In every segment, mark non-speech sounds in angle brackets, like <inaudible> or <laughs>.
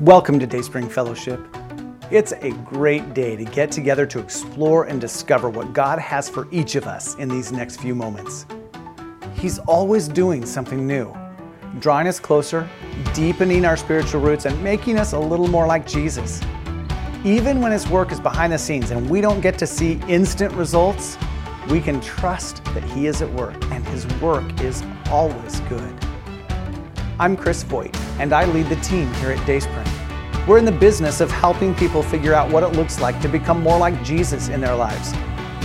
Welcome to Dayspring Fellowship. It's a great day to get together to explore and discover what God has for each of us in these next few moments. He's always doing something new, drawing us closer, deepening our spiritual roots, and making us a little more like Jesus. Even when His work is behind the scenes and we don't get to see instant results, we can trust that He is at work and His work is always good. I'm Chris Voigt, and I lead the team here at Dayspring. We're in the business of helping people figure out what it looks like to become more like Jesus in their lives.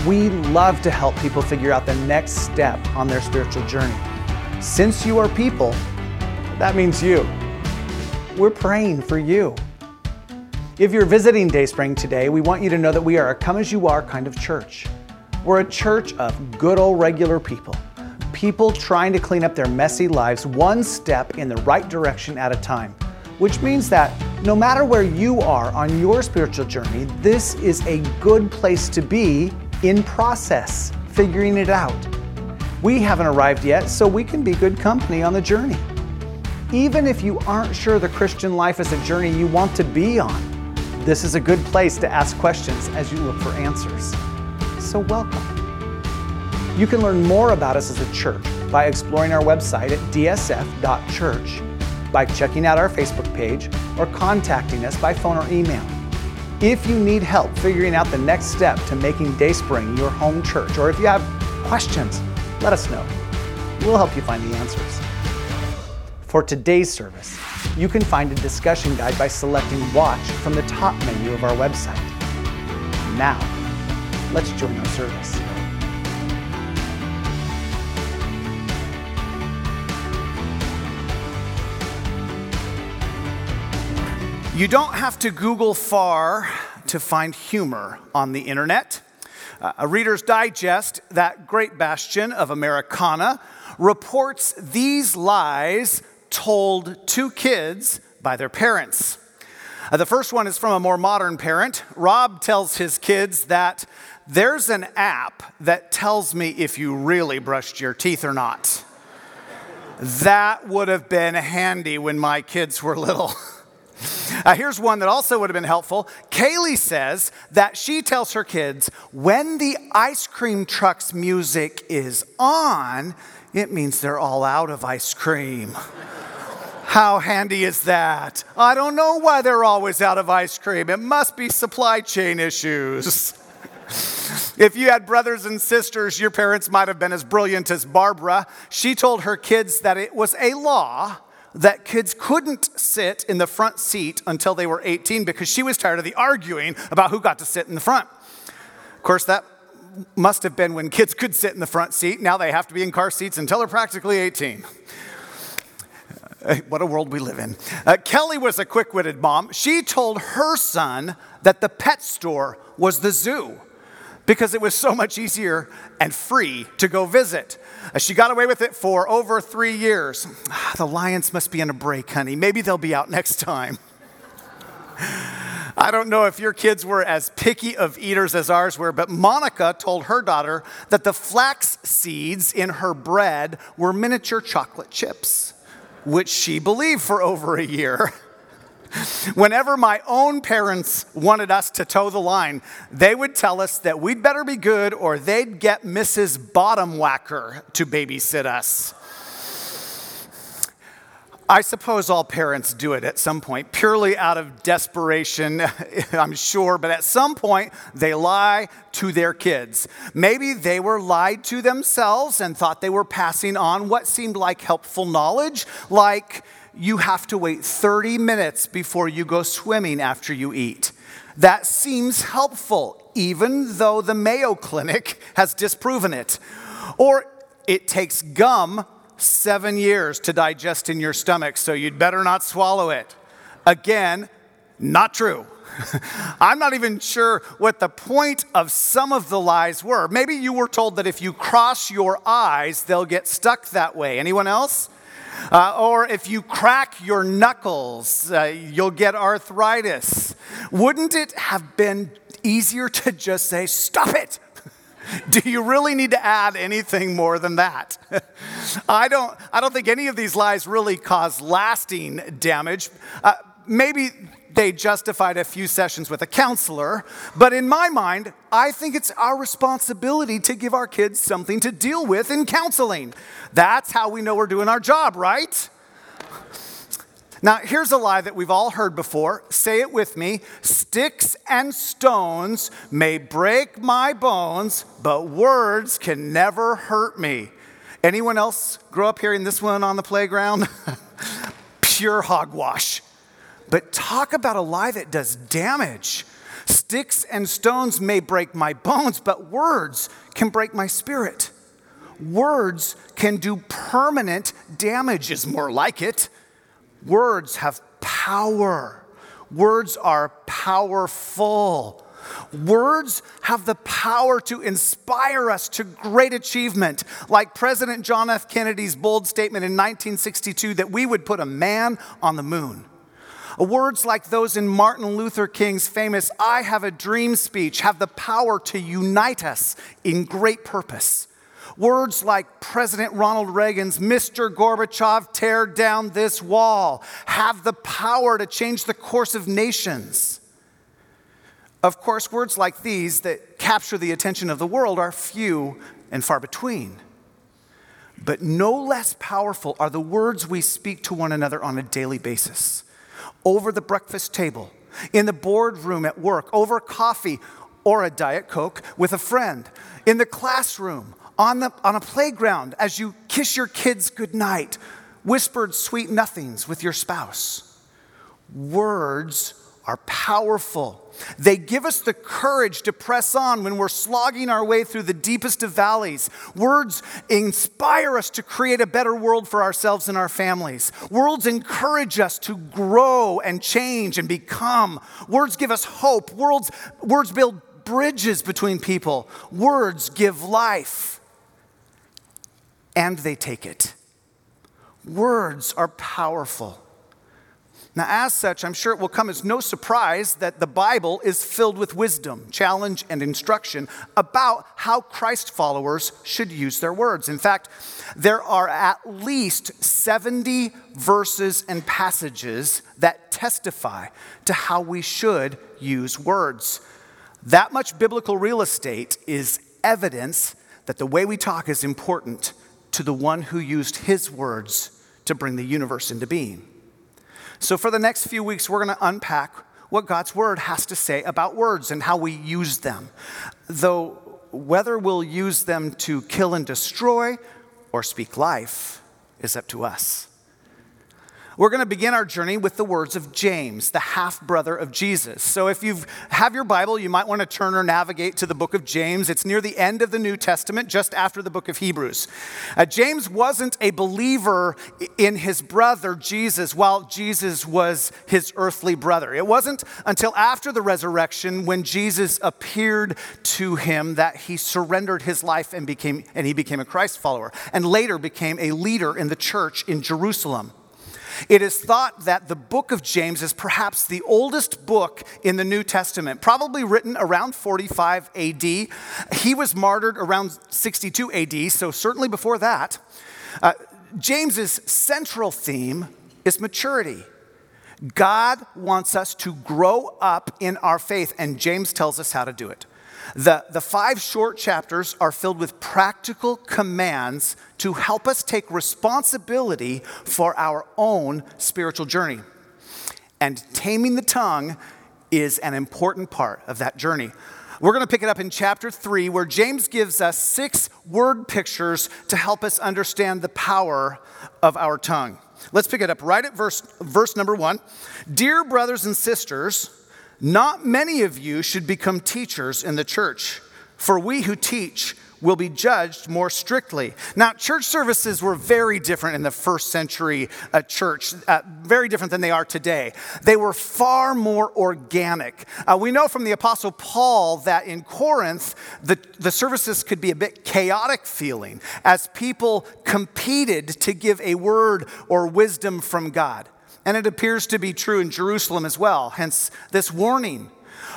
We love to help people figure out the next step on their spiritual journey. Since you are people, that means you. We're praying for you. If you're visiting Dayspring today, we want you to know that we are a come as you are kind of church. We're a church of good old regular people people trying to clean up their messy lives one step in the right direction at a time. Which means that no matter where you are on your spiritual journey, this is a good place to be in process, figuring it out. We haven't arrived yet, so we can be good company on the journey. Even if you aren't sure the Christian life is a journey you want to be on, this is a good place to ask questions as you look for answers. So, welcome. You can learn more about us as a church by exploring our website at dsf.church, by checking out our Facebook page, or contacting us by phone or email. If you need help figuring out the next step to making Dayspring your home church, or if you have questions, let us know. We'll help you find the answers. For today's service, you can find a discussion guide by selecting Watch from the top menu of our website. Now, let's join our service. You don't have to Google far to find humor on the internet. Uh, a Reader's Digest, that great bastion of Americana, reports these lies told to kids by their parents. Uh, the first one is from a more modern parent. Rob tells his kids that there's an app that tells me if you really brushed your teeth or not. that would have been handy when my kids were little. <laughs> Uh, here's one that also would have been helpful. Kaylee says that she tells her kids when the ice cream truck's music is on, it means they're all out of ice cream. How handy is that? I don't know why they're always out of ice cream. It must be supply chain issues. if you had brothers and sisters, your parents might have been as brilliant as Barbara. She told her kids that it was a law that kids couldn't sit in the front seat until they were 18 because she was tired of the arguing about who got to sit in the front. Of course, that must have been when kids could sit in the front seat. Now they have to be in car seats until they're practically 18. Uh, what a world we live in. Uh, Kelly was a quick witted mom. She told her son that the pet store was the zoo because it was so much easier and free to go visit. Uh, she got away with it for over three years. The lions must be on a break, honey. Maybe they'll be out next time. I don't know if your kids were as picky of eaters as ours were, but Monica told her daughter that the flax seeds in her bread were miniature chocolate chips, which she believed for over a year. <laughs> <laughs> Whenever my own parents wanted us to toe the line, they would tell us that we'd better be good or they'd get Mrs. Bottom Whacker to babysit us. I suppose all parents do it at some point, purely out of desperation, <laughs> I'm sure, but at some point they lie to their kids. Maybe they were lied to themselves and thought they were passing on what seemed like helpful knowledge, like you have to wait 30 minutes before you go swimming after you eat. That seems helpful, even though the Mayo Clinic has disproven it. Or it takes gum seven years to digest in your stomach, so you'd better not swallow it. Again, not true. <laughs> I'm not even sure what the point of some of the lies were. Maybe you were told that if you cross your eyes, they'll get stuck that way. Anyone else? Uh, or if you crack your knuckles, uh, you'll get arthritis. Wouldn't it have been easier to just say, Stop it? <laughs> Do you really need to add anything more than that? <laughs> I, don't, I don't think any of these lies really cause lasting damage. Uh, maybe they justified a few sessions with a counselor, but in my mind, I think it's our responsibility to give our kids something to deal with in counseling. That's how we know we're doing our job, right? Now, here's a lie that we've all heard before. Say it with me Sticks and stones may break my bones, but words can never hurt me. Anyone else grow up hearing this one on the playground? <laughs> Pure hogwash. But talk about a lie that does damage. Sticks and stones may break my bones, but words can break my spirit. Words can do permanent damage, is more like it. Words have power. Words are powerful. Words have the power to inspire us to great achievement, like President John F. Kennedy's bold statement in 1962 that we would put a man on the moon. Words like those in Martin Luther King's famous I Have a Dream speech have the power to unite us in great purpose. Words like President Ronald Reagan's Mr. Gorbachev, tear down this wall, have the power to change the course of nations. Of course, words like these that capture the attention of the world are few and far between. But no less powerful are the words we speak to one another on a daily basis over the breakfast table, in the boardroom at work, over coffee or a Diet Coke with a friend, in the classroom, on, the, on a playground as you kiss your kids goodnight, whispered sweet nothings with your spouse. Words are powerful. They give us the courage to press on when we're slogging our way through the deepest of valleys. Words inspire us to create a better world for ourselves and our families. Words encourage us to grow and change and become. Words give us hope. Words, words build bridges between people. Words give life. And they take it. Words are powerful. Now, as such, I'm sure it will come as no surprise that the Bible is filled with wisdom, challenge, and instruction about how Christ followers should use their words. In fact, there are at least 70 verses and passages that testify to how we should use words. That much biblical real estate is evidence that the way we talk is important to the one who used his words to bring the universe into being. So, for the next few weeks, we're going to unpack what God's word has to say about words and how we use them. Though, whether we'll use them to kill and destroy or speak life is up to us. We're going to begin our journey with the words of James, the half brother of Jesus. So, if you have your Bible, you might want to turn or navigate to the book of James. It's near the end of the New Testament, just after the book of Hebrews. Uh, James wasn't a believer in his brother Jesus while Jesus was his earthly brother. It wasn't until after the resurrection when Jesus appeared to him that he surrendered his life and became and he became a Christ follower and later became a leader in the church in Jerusalem. It is thought that the book of James is perhaps the oldest book in the New Testament, probably written around 45 AD. He was martyred around 62 AD, so certainly before that. Uh, James's central theme is maturity. God wants us to grow up in our faith, and James tells us how to do it. The, the five short chapters are filled with practical commands to help us take responsibility for our own spiritual journey. And taming the tongue is an important part of that journey. We're going to pick it up in chapter 3, where James gives us six word pictures to help us understand the power of our tongue. Let's pick it up right at verse, verse number 1. Dear brothers and sisters, not many of you should become teachers in the church, for we who teach will be judged more strictly. Now, church services were very different in the first century uh, church, uh, very different than they are today. They were far more organic. Uh, we know from the Apostle Paul that in Corinth, the, the services could be a bit chaotic feeling as people competed to give a word or wisdom from God. And it appears to be true in Jerusalem as well. Hence, this warning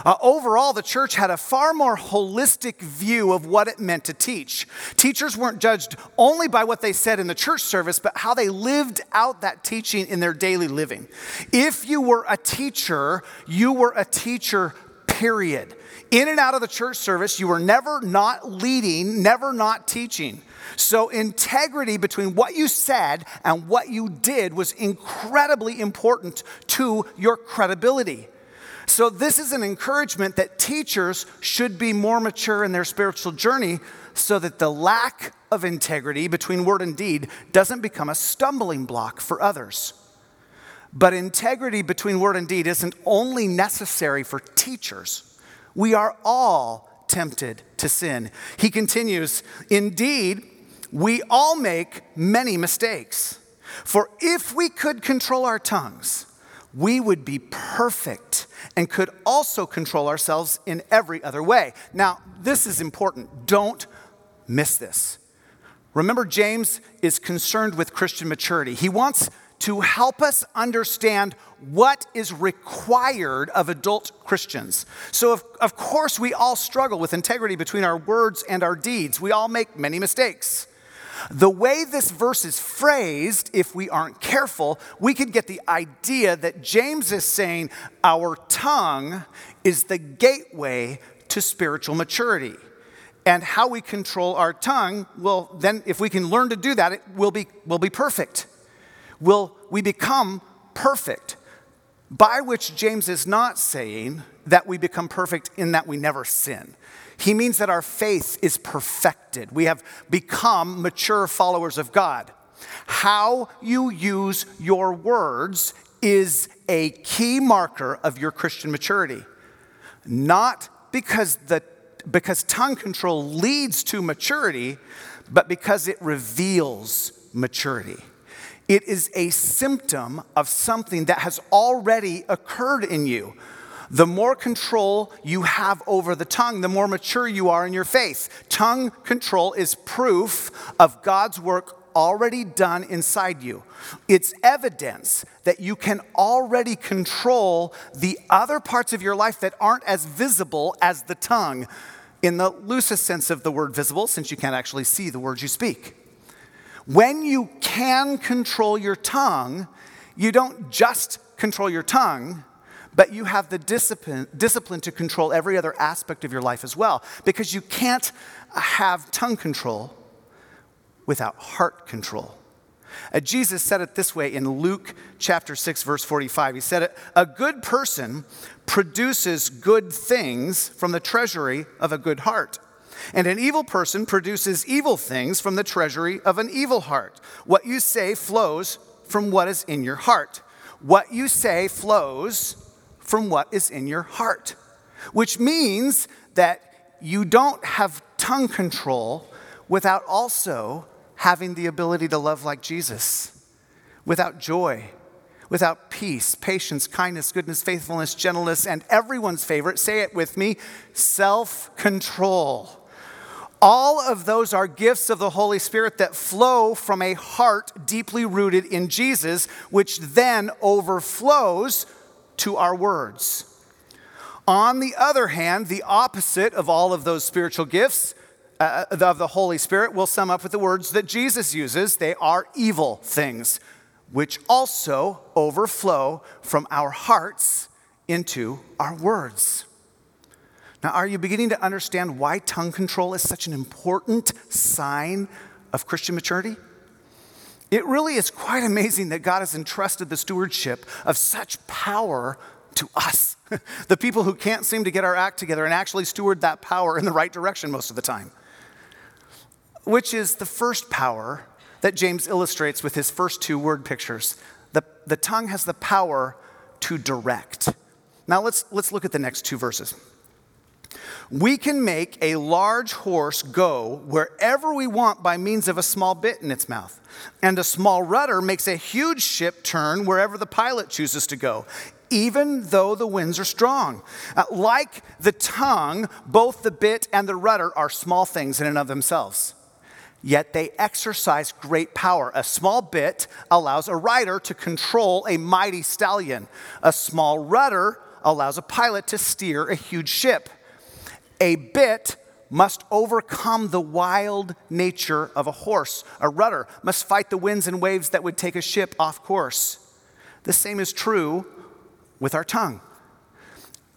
Uh, overall, the church had a far more holistic view of what it meant to teach. Teachers weren't judged only by what they said in the church service, but how they lived out that teaching in their daily living. If you were a teacher, you were a teacher, period. In and out of the church service, you were never not leading, never not teaching. So, integrity between what you said and what you did was incredibly important to your credibility. So, this is an encouragement that teachers should be more mature in their spiritual journey so that the lack of integrity between word and deed doesn't become a stumbling block for others. But integrity between word and deed isn't only necessary for teachers, we are all tempted to sin. He continues, Indeed, we all make many mistakes. For if we could control our tongues, we would be perfect and could also control ourselves in every other way. Now, this is important. Don't miss this. Remember, James is concerned with Christian maturity. He wants to help us understand what is required of adult Christians. So, of, of course, we all struggle with integrity between our words and our deeds. We all make many mistakes. The way this verse is phrased, if we aren't careful, we could get the idea that James is saying our tongue is the gateway to spiritual maturity. And how we control our tongue, well, then if we can learn to do that, it will be, will be perfect. Will we become perfect? By which James is not saying that we become perfect in that we never sin. He means that our faith is perfected. We have become mature followers of God. How you use your words is a key marker of your Christian maturity. Not because, the, because tongue control leads to maturity, but because it reveals maturity. It is a symptom of something that has already occurred in you. The more control you have over the tongue, the more mature you are in your faith. Tongue control is proof of God's work already done inside you. It's evidence that you can already control the other parts of your life that aren't as visible as the tongue, in the loosest sense of the word visible, since you can't actually see the words you speak. When you can control your tongue, you don't just control your tongue, but you have the discipline, discipline to control every other aspect of your life as well. Because you can't have tongue control without heart control. Uh, Jesus said it this way in Luke chapter 6, verse 45. He said, A good person produces good things from the treasury of a good heart. And an evil person produces evil things from the treasury of an evil heart. What you say flows from what is in your heart. What you say flows from what is in your heart, which means that you don't have tongue control without also having the ability to love like Jesus, without joy, without peace, patience, kindness, goodness, faithfulness, gentleness, and everyone's favorite, say it with me, self control. All of those are gifts of the Holy Spirit that flow from a heart deeply rooted in Jesus, which then overflows to our words. On the other hand, the opposite of all of those spiritual gifts uh, of the Holy Spirit will sum up with the words that Jesus uses. They are evil things, which also overflow from our hearts into our words. Now, are you beginning to understand why tongue control is such an important sign of Christian maturity? It really is quite amazing that God has entrusted the stewardship of such power to us, <laughs> the people who can't seem to get our act together and actually steward that power in the right direction most of the time. Which is the first power that James illustrates with his first two word pictures. The, the tongue has the power to direct. Now let's, let's look at the next two verses. We can make a large horse go wherever we want by means of a small bit in its mouth. And a small rudder makes a huge ship turn wherever the pilot chooses to go, even though the winds are strong. Uh, like the tongue, both the bit and the rudder are small things in and of themselves. Yet they exercise great power. A small bit allows a rider to control a mighty stallion. A small rudder allows a pilot to steer a huge ship. A bit must overcome the wild nature of a horse. A rudder must fight the winds and waves that would take a ship off course. The same is true with our tongue.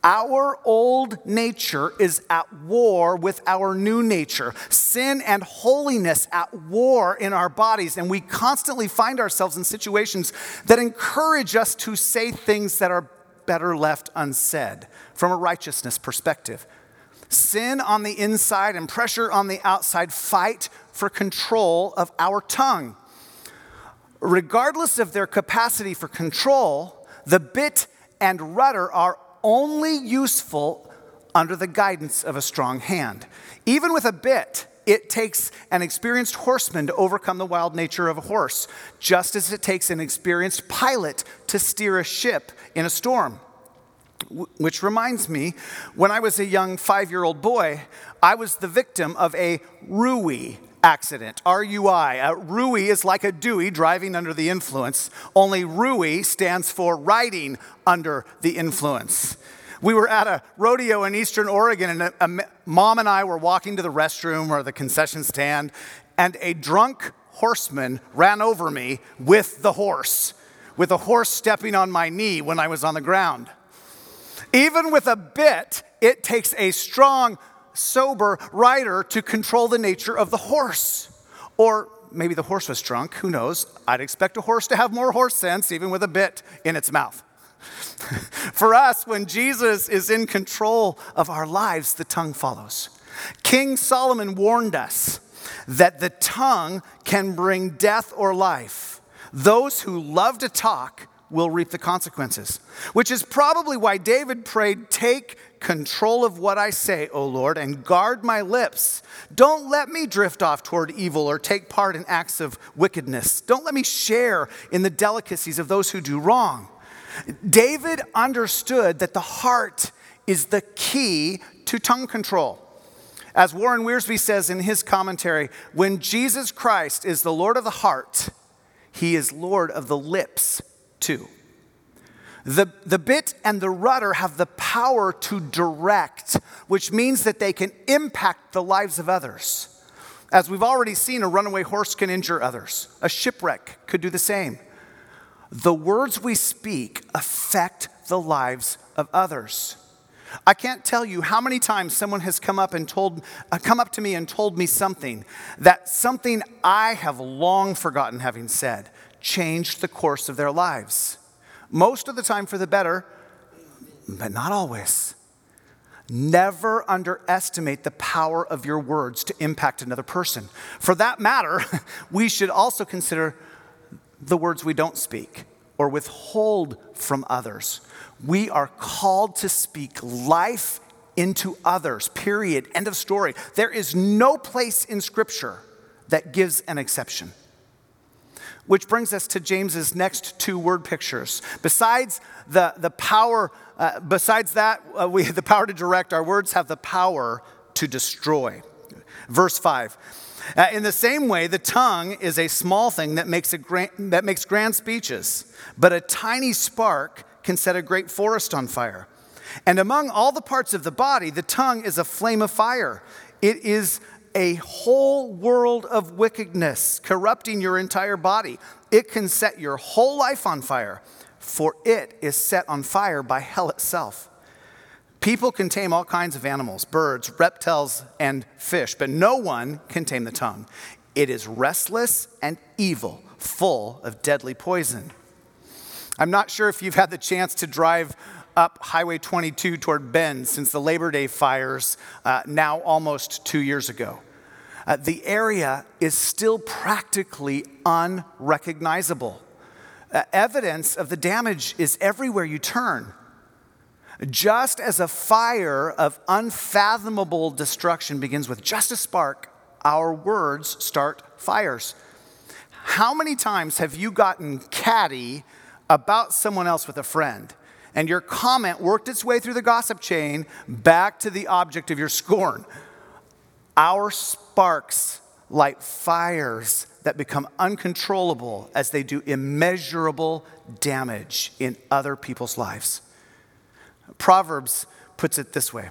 Our old nature is at war with our new nature. Sin and holiness at war in our bodies, and we constantly find ourselves in situations that encourage us to say things that are better left unsaid from a righteousness perspective. Sin on the inside and pressure on the outside fight for control of our tongue. Regardless of their capacity for control, the bit and rudder are only useful under the guidance of a strong hand. Even with a bit, it takes an experienced horseman to overcome the wild nature of a horse, just as it takes an experienced pilot to steer a ship in a storm. Which reminds me, when I was a young five year old boy, I was the victim of a Rui accident. R U I. Uh, Rui is like a Dewey driving under the influence, only Rui stands for riding under the influence. We were at a rodeo in Eastern Oregon, and a, a, mom and I were walking to the restroom or the concession stand, and a drunk horseman ran over me with the horse, with the horse stepping on my knee when I was on the ground. Even with a bit, it takes a strong sober rider to control the nature of the horse. Or maybe the horse was drunk, who knows? I'd expect a horse to have more horse sense, even with a bit in its mouth. <laughs> For us, when Jesus is in control of our lives, the tongue follows. King Solomon warned us that the tongue can bring death or life. Those who love to talk will reap the consequences, which is probably why David prayed, Take control of what I say, O Lord, and guard my lips. Don't let me drift off toward evil or take part in acts of wickedness. Don't let me share in the delicacies of those who do wrong. David understood that the heart is the key to tongue control. As Warren Wiersbe says in his commentary, when Jesus Christ is the Lord of the heart, he is Lord of the lips too. The, the bit and the rudder have the power to direct, which means that they can impact the lives of others. As we've already seen, a runaway horse can injure others, a shipwreck could do the same. The words we speak affect the lives of others. I can't tell you how many times someone has come up and told uh, come up to me and told me something that something I have long forgotten having said changed the course of their lives most of the time for the better, but not always. Never underestimate the power of your words to impact another person. For that matter, <laughs> we should also consider the words we don't speak or withhold from others. We are called to speak life into others, period. End of story. There is no place in Scripture that gives an exception. Which brings us to James's next two word pictures. Besides the, the power, uh, besides that, uh, we have <laughs> the power to direct, our words have the power to destroy. Verse 5. Uh, in the same way, the tongue is a small thing that makes, a grand, that makes grand speeches, but a tiny spark can set a great forest on fire. And among all the parts of the body, the tongue is a flame of fire. It is a whole world of wickedness corrupting your entire body. It can set your whole life on fire, for it is set on fire by hell itself. People can tame all kinds of animals, birds, reptiles, and fish, but no one can tame the tongue. It is restless and evil, full of deadly poison. I'm not sure if you've had the chance to drive up Highway 22 toward Bend since the Labor Day fires, uh, now almost two years ago. Uh, the area is still practically unrecognizable. Uh, evidence of the damage is everywhere you turn. Just as a fire of unfathomable destruction begins with just a spark, our words start fires. How many times have you gotten catty about someone else with a friend? And your comment worked its way through the gossip chain back to the object of your scorn. Our sparks light fires that become uncontrollable as they do immeasurable damage in other people's lives. Proverbs puts it this way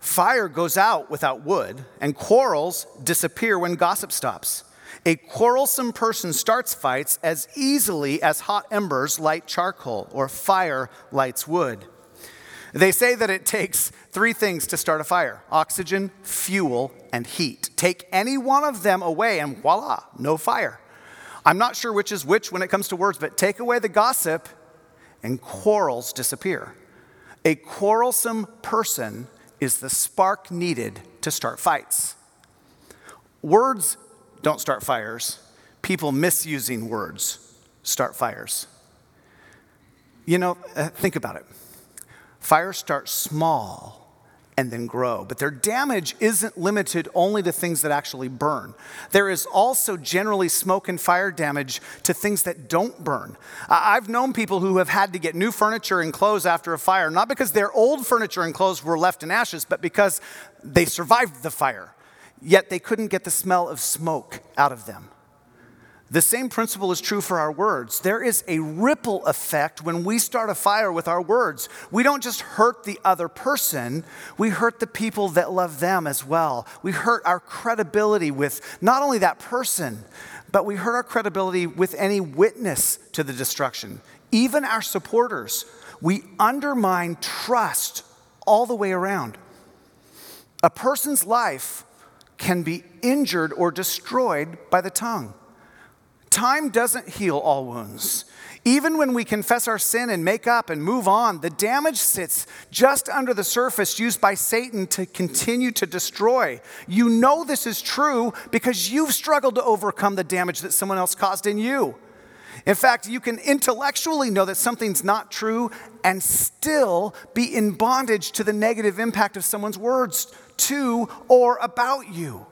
Fire goes out without wood, and quarrels disappear when gossip stops. A quarrelsome person starts fights as easily as hot embers light charcoal or fire lights wood. They say that it takes three things to start a fire oxygen, fuel, and heat. Take any one of them away, and voila, no fire. I'm not sure which is which when it comes to words, but take away the gossip, and quarrels disappear. A quarrelsome person is the spark needed to start fights. Words don't start fires, people misusing words start fires. You know, uh, think about it. Fires start small and then grow. But their damage isn't limited only to things that actually burn. There is also generally smoke and fire damage to things that don't burn. I've known people who have had to get new furniture and clothes after a fire, not because their old furniture and clothes were left in ashes, but because they survived the fire. Yet they couldn't get the smell of smoke out of them. The same principle is true for our words. There is a ripple effect when we start a fire with our words. We don't just hurt the other person, we hurt the people that love them as well. We hurt our credibility with not only that person, but we hurt our credibility with any witness to the destruction, even our supporters. We undermine trust all the way around. A person's life can be injured or destroyed by the tongue. Time doesn't heal all wounds. Even when we confess our sin and make up and move on, the damage sits just under the surface used by Satan to continue to destroy. You know this is true because you've struggled to overcome the damage that someone else caused in you. In fact, you can intellectually know that something's not true and still be in bondage to the negative impact of someone's words to or about you.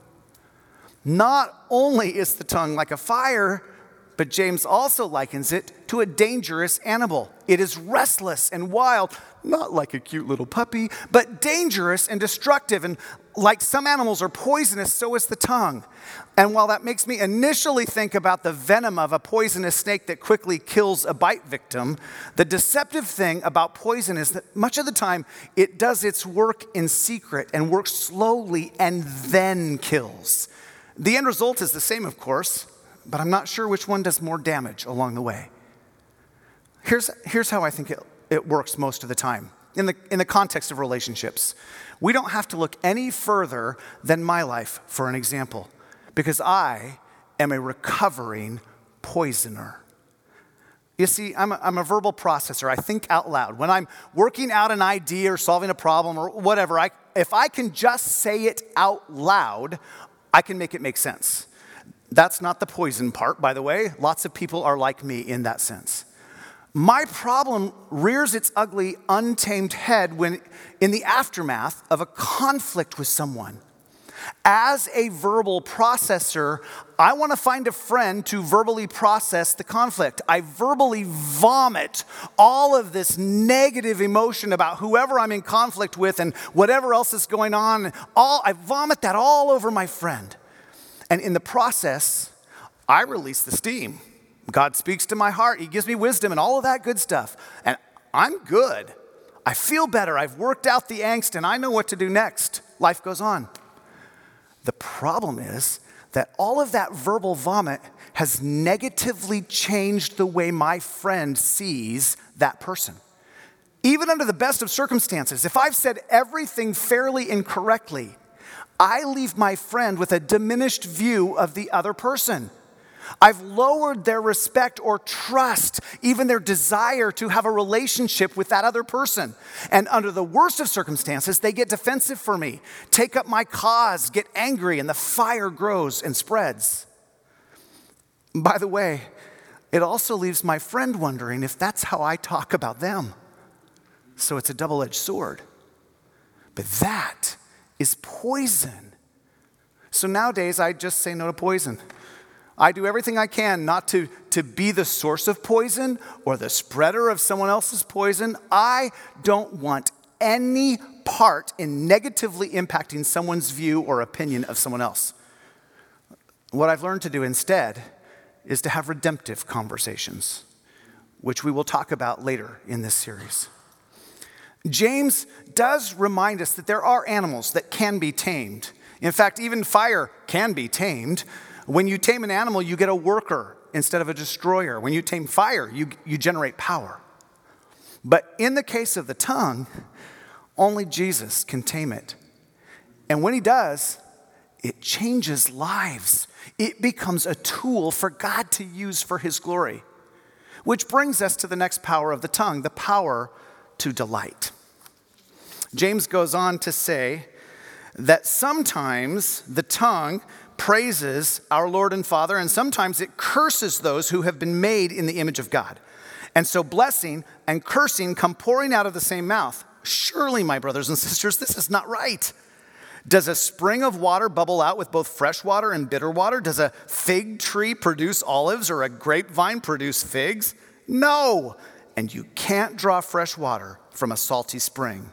Not only is the tongue like a fire, but James also likens it to a dangerous animal. It is restless and wild, not like a cute little puppy, but dangerous and destructive. And like some animals are poisonous, so is the tongue. And while that makes me initially think about the venom of a poisonous snake that quickly kills a bite victim, the deceptive thing about poison is that much of the time it does its work in secret and works slowly and then kills. The end result is the same, of course but I'm not sure which one does more damage along the way. Here's, here's how I think it, it works most of the time in the, in the context of relationships. We don't have to look any further than my life for an example, because I am a recovering poisoner. You see, I'm a, I'm a verbal processor. I think out loud. When I'm working out an idea or solving a problem or whatever, I, if I can just say it out loud, I can make it make sense. That's not the poison part, by the way. Lots of people are like me in that sense. My problem rears its ugly, untamed head when, in the aftermath of a conflict with someone. As a verbal processor, I want to find a friend to verbally process the conflict. I verbally vomit all of this negative emotion about whoever I'm in conflict with and whatever else is going on. All, I vomit that all over my friend. And in the process, I release the steam. God speaks to my heart, He gives me wisdom and all of that good stuff. And I'm good. I feel better. I've worked out the angst and I know what to do next. Life goes on. The problem is that all of that verbal vomit has negatively changed the way my friend sees that person. Even under the best of circumstances, if I've said everything fairly and correctly, I leave my friend with a diminished view of the other person. I've lowered their respect or trust, even their desire to have a relationship with that other person. And under the worst of circumstances, they get defensive for me, take up my cause, get angry, and the fire grows and spreads. By the way, it also leaves my friend wondering if that's how I talk about them. So it's a double edged sword. But that is poison. So nowadays, I just say no to poison. I do everything I can not to, to be the source of poison or the spreader of someone else's poison. I don't want any part in negatively impacting someone's view or opinion of someone else. What I've learned to do instead is to have redemptive conversations, which we will talk about later in this series. James does remind us that there are animals that can be tamed. In fact, even fire can be tamed. When you tame an animal, you get a worker instead of a destroyer. When you tame fire, you, you generate power. But in the case of the tongue, only Jesus can tame it. And when he does, it changes lives. It becomes a tool for God to use for his glory. Which brings us to the next power of the tongue the power to delight. James goes on to say that sometimes the tongue praises our Lord and Father, and sometimes it curses those who have been made in the image of God. And so blessing and cursing come pouring out of the same mouth. Surely, my brothers and sisters, this is not right. Does a spring of water bubble out with both fresh water and bitter water? Does a fig tree produce olives or a grapevine produce figs? No. And you can't draw fresh water from a salty spring.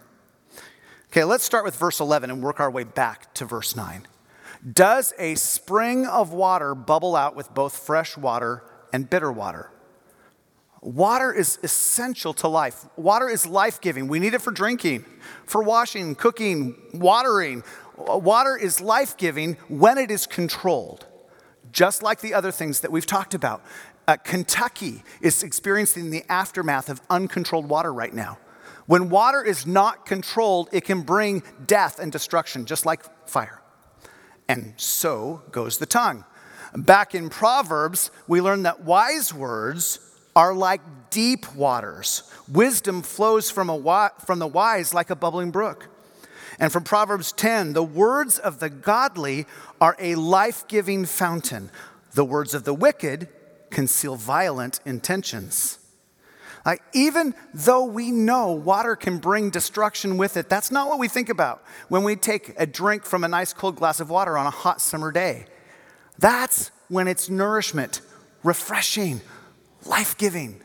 Okay, let's start with verse 11 and work our way back to verse 9. Does a spring of water bubble out with both fresh water and bitter water? Water is essential to life. Water is life giving. We need it for drinking, for washing, cooking, watering. Water is life giving when it is controlled, just like the other things that we've talked about. Uh, Kentucky is experiencing the aftermath of uncontrolled water right now. When water is not controlled, it can bring death and destruction, just like fire. And so goes the tongue. Back in Proverbs, we learn that wise words are like deep waters. Wisdom flows from, a, from the wise like a bubbling brook. And from Proverbs 10, the words of the godly are a life giving fountain. The words of the wicked conceal violent intentions. Like, even though we know water can bring destruction with it, that's not what we think about when we take a drink from a nice cold glass of water on a hot summer day. That's when it's nourishment, refreshing, life giving.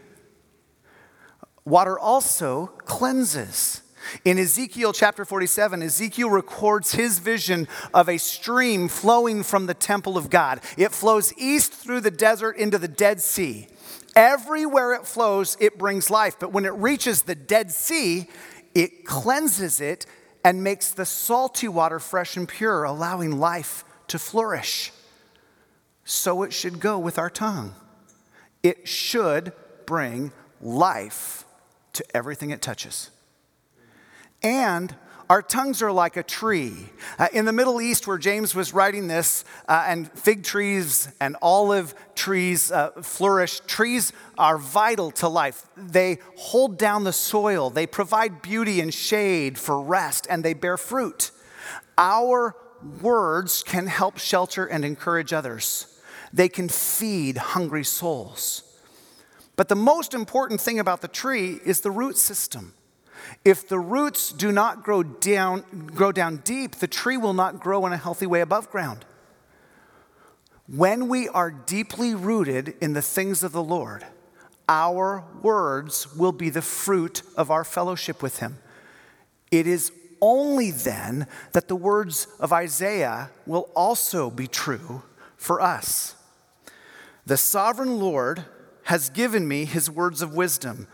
Water also cleanses. In Ezekiel chapter 47, Ezekiel records his vision of a stream flowing from the temple of God. It flows east through the desert into the Dead Sea. Everywhere it flows, it brings life. But when it reaches the Dead Sea, it cleanses it and makes the salty water fresh and pure, allowing life to flourish. So it should go with our tongue it should bring life to everything it touches. And our tongues are like a tree. Uh, in the Middle East, where James was writing this, uh, and fig trees and olive trees uh, flourish, trees are vital to life. They hold down the soil, they provide beauty and shade for rest, and they bear fruit. Our words can help shelter and encourage others. They can feed hungry souls. But the most important thing about the tree is the root system. If the roots do not grow down, grow down deep, the tree will not grow in a healthy way above ground. When we are deeply rooted in the things of the Lord, our words will be the fruit of our fellowship with Him. It is only then that the words of Isaiah will also be true for us. The sovereign Lord has given me his words of wisdom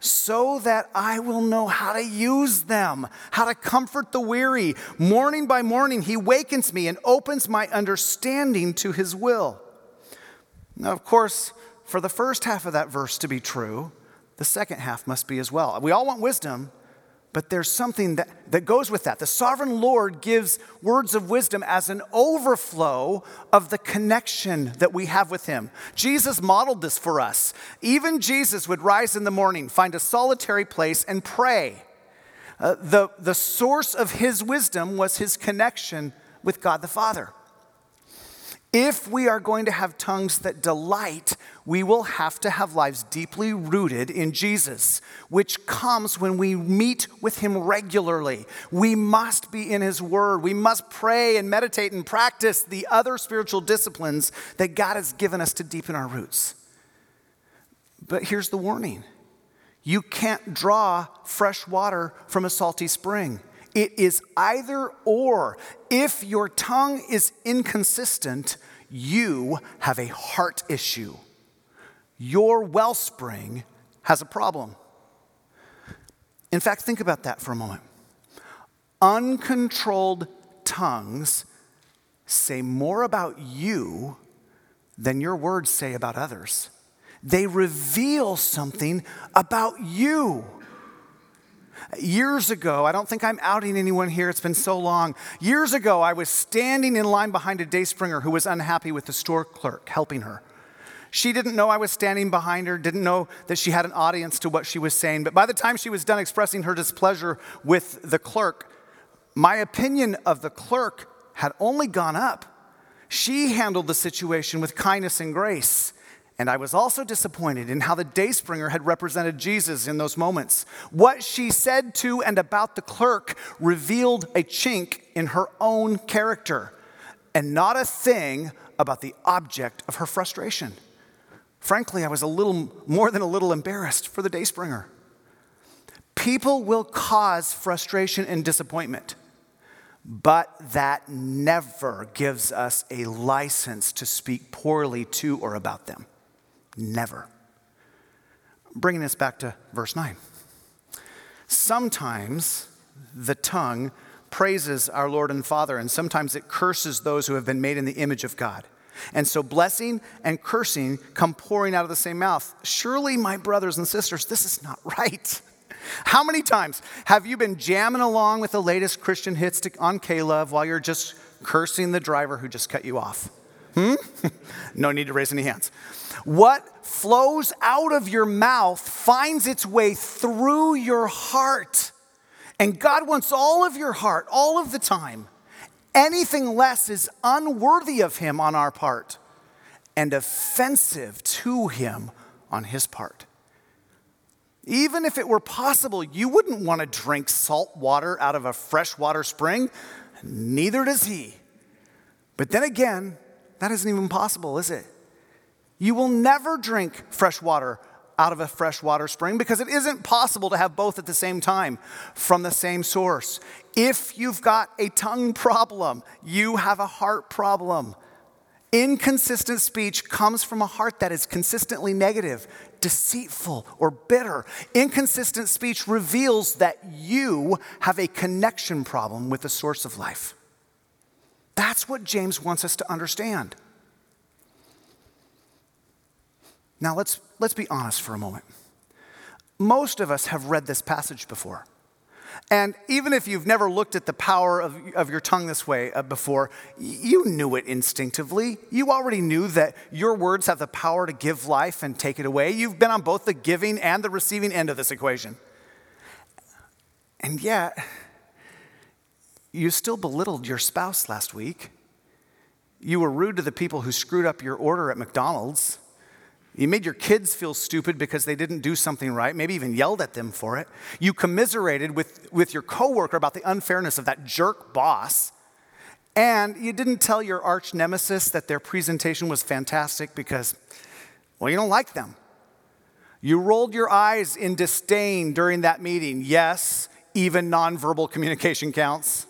so that I will know how to use them, how to comfort the weary. Morning by morning, he wakens me and opens my understanding to his will. Now, of course, for the first half of that verse to be true, the second half must be as well. We all want wisdom, but there's something that, that goes with that. The sovereign Lord gives words of wisdom as an overflow of the connection that we have with Him. Jesus modeled this for us. Even Jesus would rise in the morning, find a solitary place, and pray. Uh, the, the source of His wisdom was His connection with God the Father. If we are going to have tongues that delight, we will have to have lives deeply rooted in Jesus, which comes when we meet with Him regularly. We must be in His Word. We must pray and meditate and practice the other spiritual disciplines that God has given us to deepen our roots. But here's the warning you can't draw fresh water from a salty spring. It is either or. If your tongue is inconsistent, you have a heart issue. Your wellspring has a problem. In fact, think about that for a moment. Uncontrolled tongues say more about you than your words say about others. They reveal something about you. Years ago, I don't think I'm outing anyone here, it's been so long. Years ago, I was standing in line behind a Dayspringer who was unhappy with the store clerk helping her. She didn't know I was standing behind her, didn't know that she had an audience to what she was saying. But by the time she was done expressing her displeasure with the clerk, my opinion of the clerk had only gone up. She handled the situation with kindness and grace. And I was also disappointed in how the Dayspringer had represented Jesus in those moments. What she said to and about the clerk revealed a chink in her own character and not a thing about the object of her frustration. Frankly, I was a little more than a little embarrassed for the Dayspringer. People will cause frustration and disappointment, but that never gives us a license to speak poorly to or about them. Never. Bringing us back to verse 9. Sometimes the tongue praises our Lord and Father, and sometimes it curses those who have been made in the image of God. And so blessing and cursing come pouring out of the same mouth. Surely, my brothers and sisters, this is not <laughs> right. How many times have you been jamming along with the latest Christian hits on K-Love while you're just cursing the driver who just cut you off? Hmm? <laughs> no need to raise any hands. What flows out of your mouth finds its way through your heart. And God wants all of your heart, all of the time. Anything less is unworthy of Him on our part and offensive to Him on His part. Even if it were possible, you wouldn't want to drink salt water out of a freshwater spring. Neither does He. But then again, that isn't even possible, is it? You will never drink fresh water out of a freshwater spring because it isn't possible to have both at the same time from the same source. If you've got a tongue problem, you have a heart problem. Inconsistent speech comes from a heart that is consistently negative, deceitful, or bitter. Inconsistent speech reveals that you have a connection problem with the source of life. That's what James wants us to understand. Now, let's, let's be honest for a moment. Most of us have read this passage before. And even if you've never looked at the power of, of your tongue this way uh, before, you knew it instinctively. You already knew that your words have the power to give life and take it away. You've been on both the giving and the receiving end of this equation. And yet, you still belittled your spouse last week. You were rude to the people who screwed up your order at McDonald's. You made your kids feel stupid because they didn't do something right, maybe even yelled at them for it. You commiserated with, with your coworker about the unfairness of that jerk boss. And you didn't tell your arch nemesis that their presentation was fantastic because, well, you don't like them. You rolled your eyes in disdain during that meeting. Yes, even nonverbal communication counts.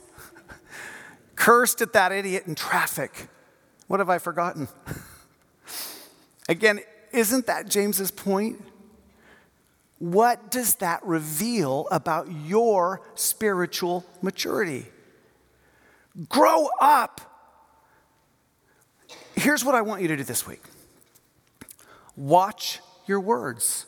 Cursed at that idiot in traffic. What have I forgotten? <laughs> Again, isn't that James's point? What does that reveal about your spiritual maturity? Grow up. Here's what I want you to do this week watch your words.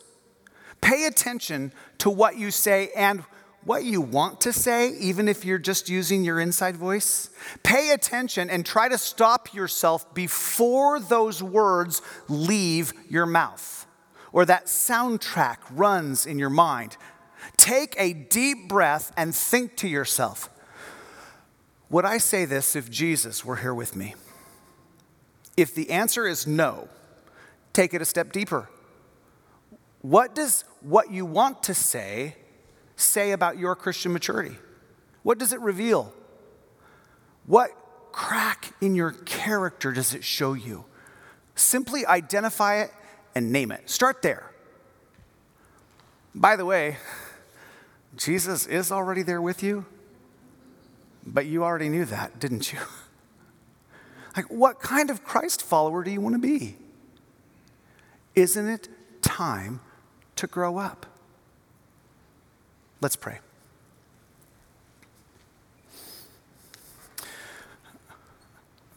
Pay attention to what you say and what you want to say, even if you're just using your inside voice. Pay attention and try to stop yourself before those words leave your mouth or that soundtrack runs in your mind. Take a deep breath and think to yourself Would I say this if Jesus were here with me? If the answer is no, take it a step deeper. What does what you want to say say about your Christian maturity? What does it reveal? What crack in your character does it show you? Simply identify it and name it. Start there. By the way, Jesus is already there with you, but you already knew that, didn't you? <laughs> Like, what kind of Christ follower do you want to be? Isn't it time to grow up? Let's pray.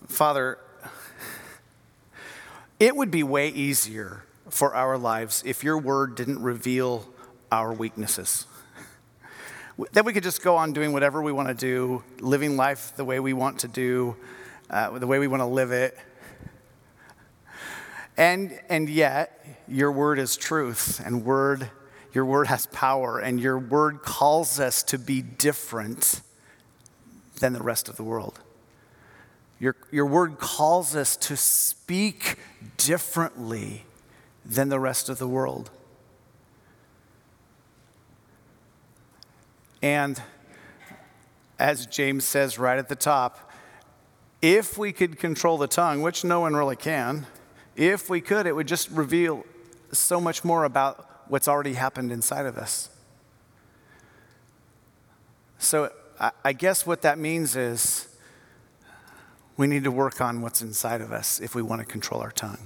Father, it would be way easier for our lives if your word didn't reveal our weaknesses. That we could just go on doing whatever we want to do, living life the way we want to do, uh, the way we want to live it. And, and yet, your word is truth, and word, your word has power, and your word calls us to be different than the rest of the world. Your, your word calls us to speak differently than the rest of the world. And as James says right at the top, if we could control the tongue, which no one really can, if we could, it would just reveal so much more about what's already happened inside of us. So I guess what that means is we need to work on what's inside of us if we want to control our tongue.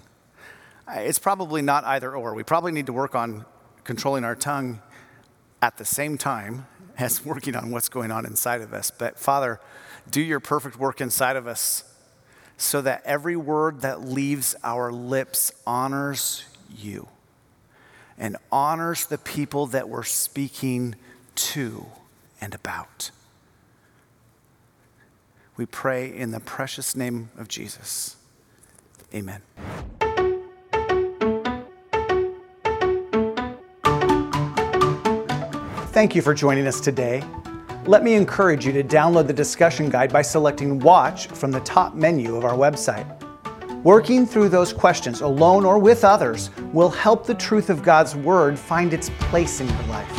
It's probably not either or. We probably need to work on controlling our tongue at the same time <laughs> as working on what's going on inside of us. But Father, do your perfect work inside of us so that every word that leaves our lips honors you and honors the people that we're speaking to and about. We pray in the precious name of Jesus. Amen. Thank you for joining us today. Let me encourage you to download the discussion guide by selecting Watch from the top menu of our website. Working through those questions alone or with others will help the truth of God's Word find its place in your life.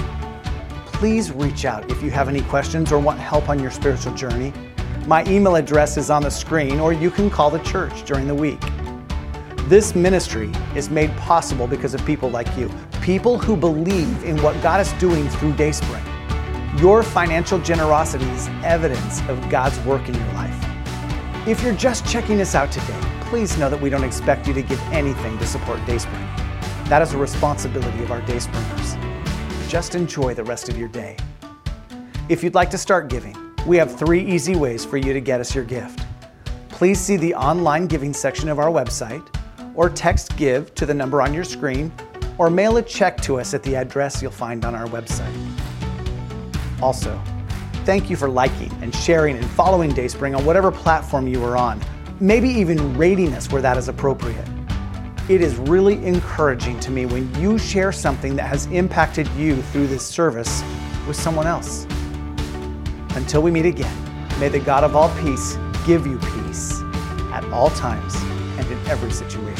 Please reach out if you have any questions or want help on your spiritual journey. My email address is on the screen, or you can call the church during the week. This ministry is made possible because of people like you, people who believe in what God is doing through Dayspring. Your financial generosity is evidence of God's work in your life. If you're just checking us out today, please know that we don't expect you to give anything to support Dayspring. That is a responsibility of our Dayspringers. Just enjoy the rest of your day. If you'd like to start giving, we have three easy ways for you to get us your gift. Please see the online giving section of our website or text GIVE to the number on your screen, or mail a check to us at the address you'll find on our website. Also, thank you for liking and sharing and following Dayspring on whatever platform you are on, maybe even rating us where that is appropriate. It is really encouraging to me when you share something that has impacted you through this service with someone else. Until we meet again, may the God of all peace give you peace at all times and in every situation.